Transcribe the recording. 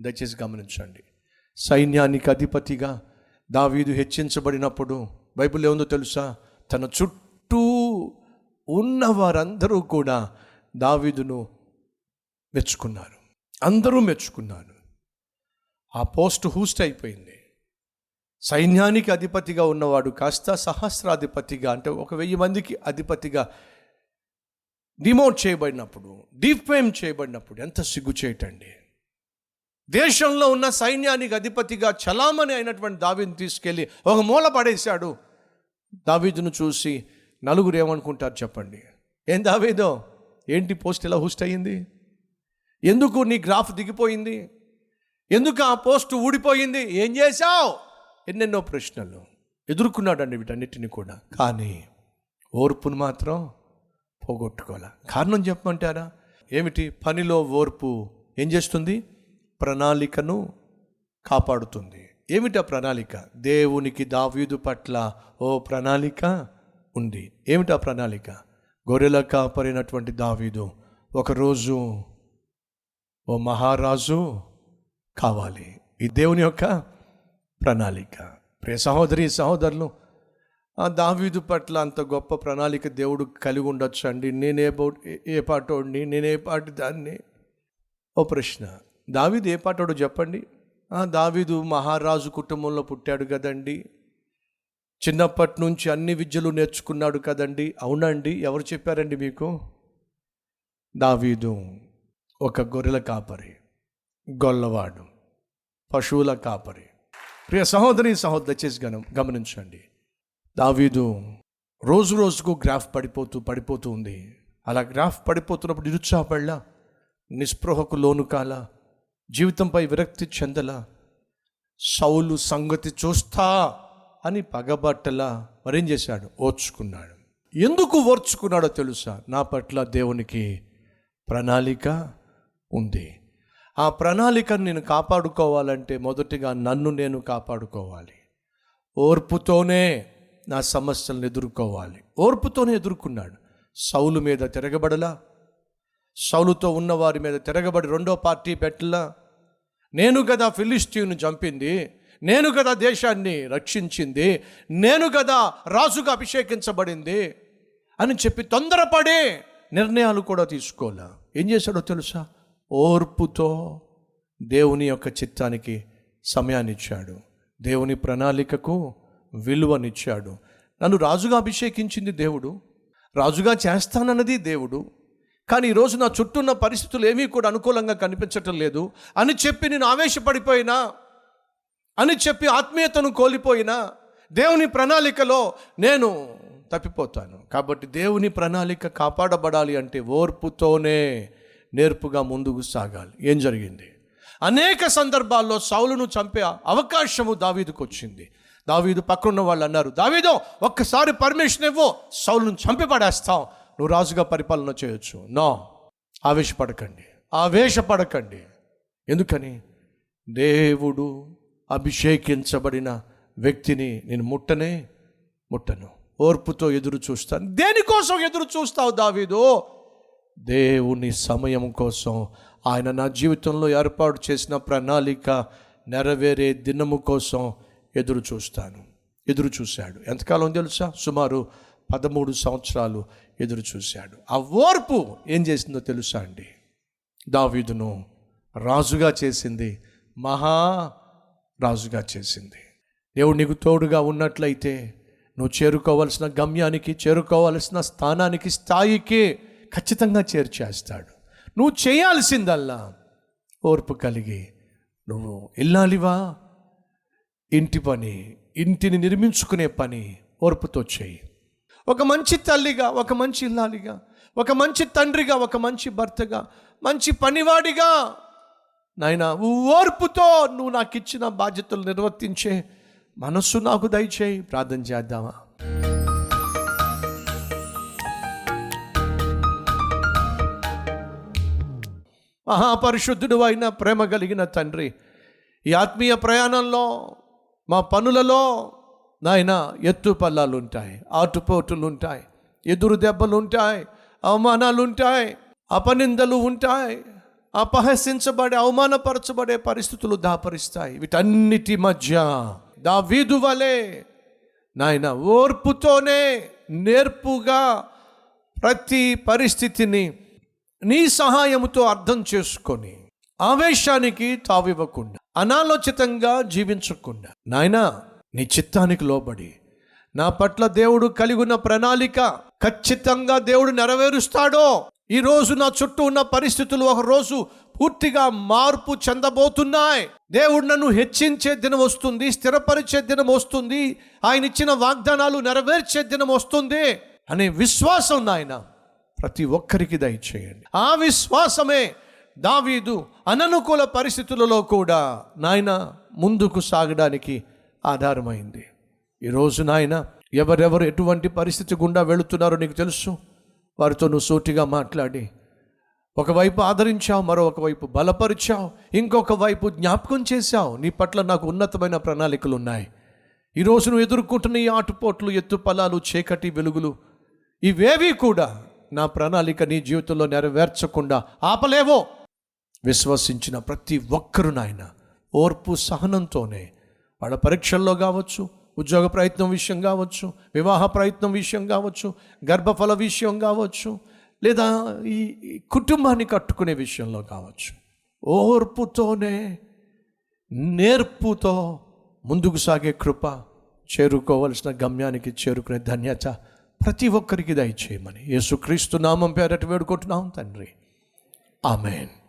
దయచేసి గమనించండి. సైన్యానికి అధిపతిగా దావీదు హెచ్చించబడినప్పుడు బైబిల్ ఏముందో తెలుసా? తన చుట్టూ ఉన్న వారందరూ కూడా దావీదును మెచ్చుకున్నారు. అందరూ మెచ్చుకున్నారు. ఆ పోస్ట్ హూస్ట్ అయిపోయింది. సైన్యానికి అధిపతిగా ఉన్నవాడు కాస్త సహస్రాధిపతిగా అంటే ఒక వెయ్యి మందికి అధిపతిగా డిమోట్ చేయబడినప్పుడు డిఫేమ్ చేయబడినప్పుడు ఎంత సిగ్గు చేయటండి దేశంలో ఉన్న సైన్యానికి అధిపతిగా చలామణి అయినటువంటి దావీదును తీసుకెళ్ళి ఒక మూల పడేశాడు. దావీదును చూసి నలుగురు ఏమనుకుంటారు చెప్పండి. ఏం దావీదో? ఏంటి పోస్ట్ ఇలా హూస్ట్ అయ్యింది? ఎందుకు నీ గ్రాఫ్ దిగిపోయింది? ఎందుకు ఆ పోస్ట్ ఊడిపోయింది? ఏం చేశావు? ఎన్నెన్నో ప్రశ్నలు. ఎదుర్కొన్నాడండి వీటన్నిటిని కూడా. కానీ ఓర్పును మాత్రం పోగొట్టుకోవాలి. కారణం చెప్పమంటారా? ఏమిటి? పనిలో ఓర్పు ఏం చేస్తుంది? ప్రణాళికను కాపాడుతుంది. ఏమిటా ప్రణాళిక? దేవునికి దావీదు పట్ల ఓ ప్రణాళిక ఉంది. ఏమిటా ప్రణాళిక? గొర్రెల కాపరినటువంటి దావీదు ఒకరోజు ఓ మహారాజు కావాలి. ఈ దేవుని యొక్క ప్రణాళిక. ప్రే సహోదరి సహోదరులు ఆ దావీదు పట్ల అంత గొప్ప ప్రణాళిక దేవుడు కలిగి ఉండొచ్చు అండి నేనే ఏ- ఏ పాటోడిని నేనే పాటి దాన్ని ఓ ప్రశ్న. దావీదు ఏ పాటోడు చెప్పండి? దావీదు మహారాజు కుటుంబంలో పుట్టాడు కదండి. చిన్నప్పటి నుంచి అన్ని విద్యలు నేర్చుకున్నాడు కదండి. అవునండి ఎవరు చెప్పారండి మీకు? దావీదు ఒక గొర్రెల కాపరి గొల్లవాడు పశువుల కాపరి. ప్రియ సహోదరి సహోదరి చేసి గనం గమనించండి. దావీదు రోజు రోజుకు గ్రాఫ్ పడిపోతూ పడిపోతూ ఉంది. అలా గ్రాఫ్ పడిపోతున్నప్పుడు నిరుత్సాహపడలా? నిస్పృహకు లోను కాల? జీవితంపై విరక్తి చెందల? సౌలు సంగతి చూస్తా అని పగబట్టలా మరేం చేశాడు? ఓర్చుకున్నాడు. ఎందుకు ఓర్చుకున్నాడో తెలుసా? నా పట్ల దేవునికి ప్రణాళిక ఉంది. ఆ ప్రణాళికను నేను కాపాడుకోవాలంటే మొదటిగా నన్ను నేను కాపాడుకోవాలి. ఓర్పుతోనే నా సమస్యలను ఎదుర్కోవాలి. ఓర్పుతోనే ఎదుర్కొన్నాడు. సౌలు మీద తిరగబడలా? సౌలుతో ఉన్న వారి మీద తిరగబడి రెండో పార్టీ పెట్టలా? నేను కదా ఫిలిస్తీన్ను చంపింది నేను కదా దేశాన్ని రక్షించింది నేను కదా రాజుగా అభిషేకించబడింది అని చెప్పి తొందరపడే నిర్ణయాలు కూడా తీసుకోలే. ఏం చేశాడో తెలుసా? ఓర్పుతో దేవుని యొక్క చిత్తానికి సమయాన్ని ఇచ్చాడు. దేవుని ప్రణాళికకు విలువనిచ్చాడు నన్ను రాజుగా అభిషేకించింది దేవుడు రాజుగా చేస్తానన్నది దేవుడు. కానీ ఈరోజు నా చుట్టూ ఉన్న పరిస్థితులు ఏమీ కూడా అనుకూలంగా కనిపించటం లేదు. అని చెప్పి నేను ఆవేశపడిపోయినా అని చెప్పి ఆత్మీయతను కోల్పోయినా దేవుని ప్రణాళికలో నేను తప్పిపోతాను. కాబట్టి దేవుని ప్రణాళిక కాపాడబడాలి అంటే ఓర్పుతోనే నేర్పుగా ముందుకు సాగాలి. ఏం జరిగింది? అనేక సందర్భాల్లో సౌలును చంపే అవకాశము దావీదుకు వచ్చింది. దావీదు పక్కనున్న వాళ్ళు అన్నారు దావీదో ఒక్కసారి పర్మిషన్ ఇవ్వు సౌలును చంపి పడేస్తాం. నువ్వు రాజుగా పరిపాలన చేయొచ్చు. నో. ఆవేశపడకండి. ఆవేశపడకండి. ఎందుకని? దేవుడు అభిషేకించబడిన వ్యక్తిని నేను ముట్టనే ముట్టను. ఓర్పుతో ఎదురు చూస్తాను. దేనికోసం ఎదురు చూస్తావు దావీదు? దేవుని సమయం కోసం. ఆయన నా జీవితంలో ఏర్పాటు చేసిన ప్రణాళిక నెరవేరే దినము కోసం ఎదురు చూస్తాను. ఎదురు చూశాడు. ఎంతకాలం తెలుసా? సుమారు పదమూడు సంవత్సరాలు ఎదురు చూశాడు. ఆ ఓర్పు ఏం చేసిందో తెలుసా అండి? దావీదును రాజుగా చేసింది మహా రాజుగా చేసింది. దేవుడు నీకు తోడుగా ఉన్నట్లయితే నువ్వు చేరుకోవలసిన గమ్యానికి చేరుకోవలసిన స్థానానికి స్థాయికి ఖచ్చితంగా చేర్చేస్తాడు నువ్వు చేయాల్సిందల్లా ఓర్పు కలిగి నువ్వు వెళ్ళాలివా ఇంటి పని ఇంటిని నిర్మించుకునే పని ఓర్పుతో చేయి. ఒక మంచి తల్లిగా ఒక మంచి ఇల్లాలిగా ఒక మంచి తండ్రిగా ఒక మంచి భర్తగా మంచి పనివాడిగా నాయన ఓర్పుతో నువ్వు నాకు ఇచ్చిన బాధ్యతలు నిర్వర్తించే మనస్సు నాకు దయచేయి. ప్రార్థన చేద్దామా? మహాపరిశుద్ధుడు అయిన ప్రేమ కలిగిన తండ్రి ఈ ఆత్మీయ ప్రయాణంలో మా పనులలో నాయన ఎత్తు పల్లాలు ఉంటాయి ఆటుపోటులు ఉంటాయి ఎదురు దెబ్బలు ఉంటాయి అవమానాలు ఉంటాయి అపనిందలు ఉంటాయి అపహసించబడే అవమానపరచబడే పరిస్థితులు దాపరిస్తాయి. వీటన్నిటి మధ్య దావీదు వలె నాయన ఓర్పుతోనే నేర్పుగా ప్రతి పరిస్థితిని నీ సహాయముతో అర్థం చేసుకొని ఆవేశానికి తావివ్వకుండా అనాలోచితంగా జీవించకుండా. నాయనా నీ చిత్తానికి లోబడి. నా పట్ల దేవుడు కలిగి ఉన్న ప్రణాళిక ఖచ్చితంగా దేవుడు నెరవేరుస్తాడో. ఈ రోజు నా చుట్టూ ఉన్న పరిస్థితులు ఒక రోజు పూర్తిగా మార్పు చెందబోతున్నాయి. దేవుడు నన్ను హెచ్చించే దినం వస్తుంది స్థిరపరిచే దినం వస్తుంది ఆయన ఇచ్చిన వాగ్దానాలు నెరవేర్చే దినం వస్తుంది అనే విశ్వాసం నాయన ప్రతి ఒక్కరికి దయచేయండి. ఆ విశ్వాసమే దావీదు అననుకూల పరిస్థితులలో కూడా నాయన ముందుకు సాగడానికి ఆధారమైంది. ఈరోజు నాయన ఎవరెవరు ఎటువంటి పరిస్థితి గుండా వెళుతున్నారో నీకు తెలుసు? వారితో నువ్వు సూటిగా మాట్లాడి. ఒకవైపు ఆదరించావు మరో ఒకవైపు బలపరిచావు ఇంకొక వైపు జ్ఞాపకం చేశావు. నీ పట్ల నాకు ఉన్నతమైన ప్రణాళికలు ఉన్నాయి ఈరోజు నువ్వు ఎదుర్కొంటున్న ఈ ఆటుపోట్లు ఎత్తుపలాలు చీకటి వెలుగులు ఇవేవి కూడా నా ప్రణాళిక నీ జీవితంలో నెరవేర్చకుండా ఆపలేవో. విశ్వసించిన ప్రతి ఒక్కరు నాయన ఓర్పు సహనంతోనే వాళ్ళ పరీక్షల్లో కావచ్చు ఉద్యోగ ప్రయత్నం విషయం కావచ్చు వివాహ ప్రయత్నం విషయం కావచ్చు గర్భఫల విషయం కావచ్చు లేదా ఈ కుటుంబాన్ని కట్టుకునే విషయంలో కావచ్చు. ఓర్పుతోనే నేర్పుతో ముందుకు సాగే కృప చేరుకోవలసిన గమ్యానికి చేరుకునే ధన్యత ప్రతి ఒక్కరికి దయచేయమని యేసుక్రీస్తు నామం పేరటి వేడుకుంటున్నాం తండ్రి. ఆమెన్.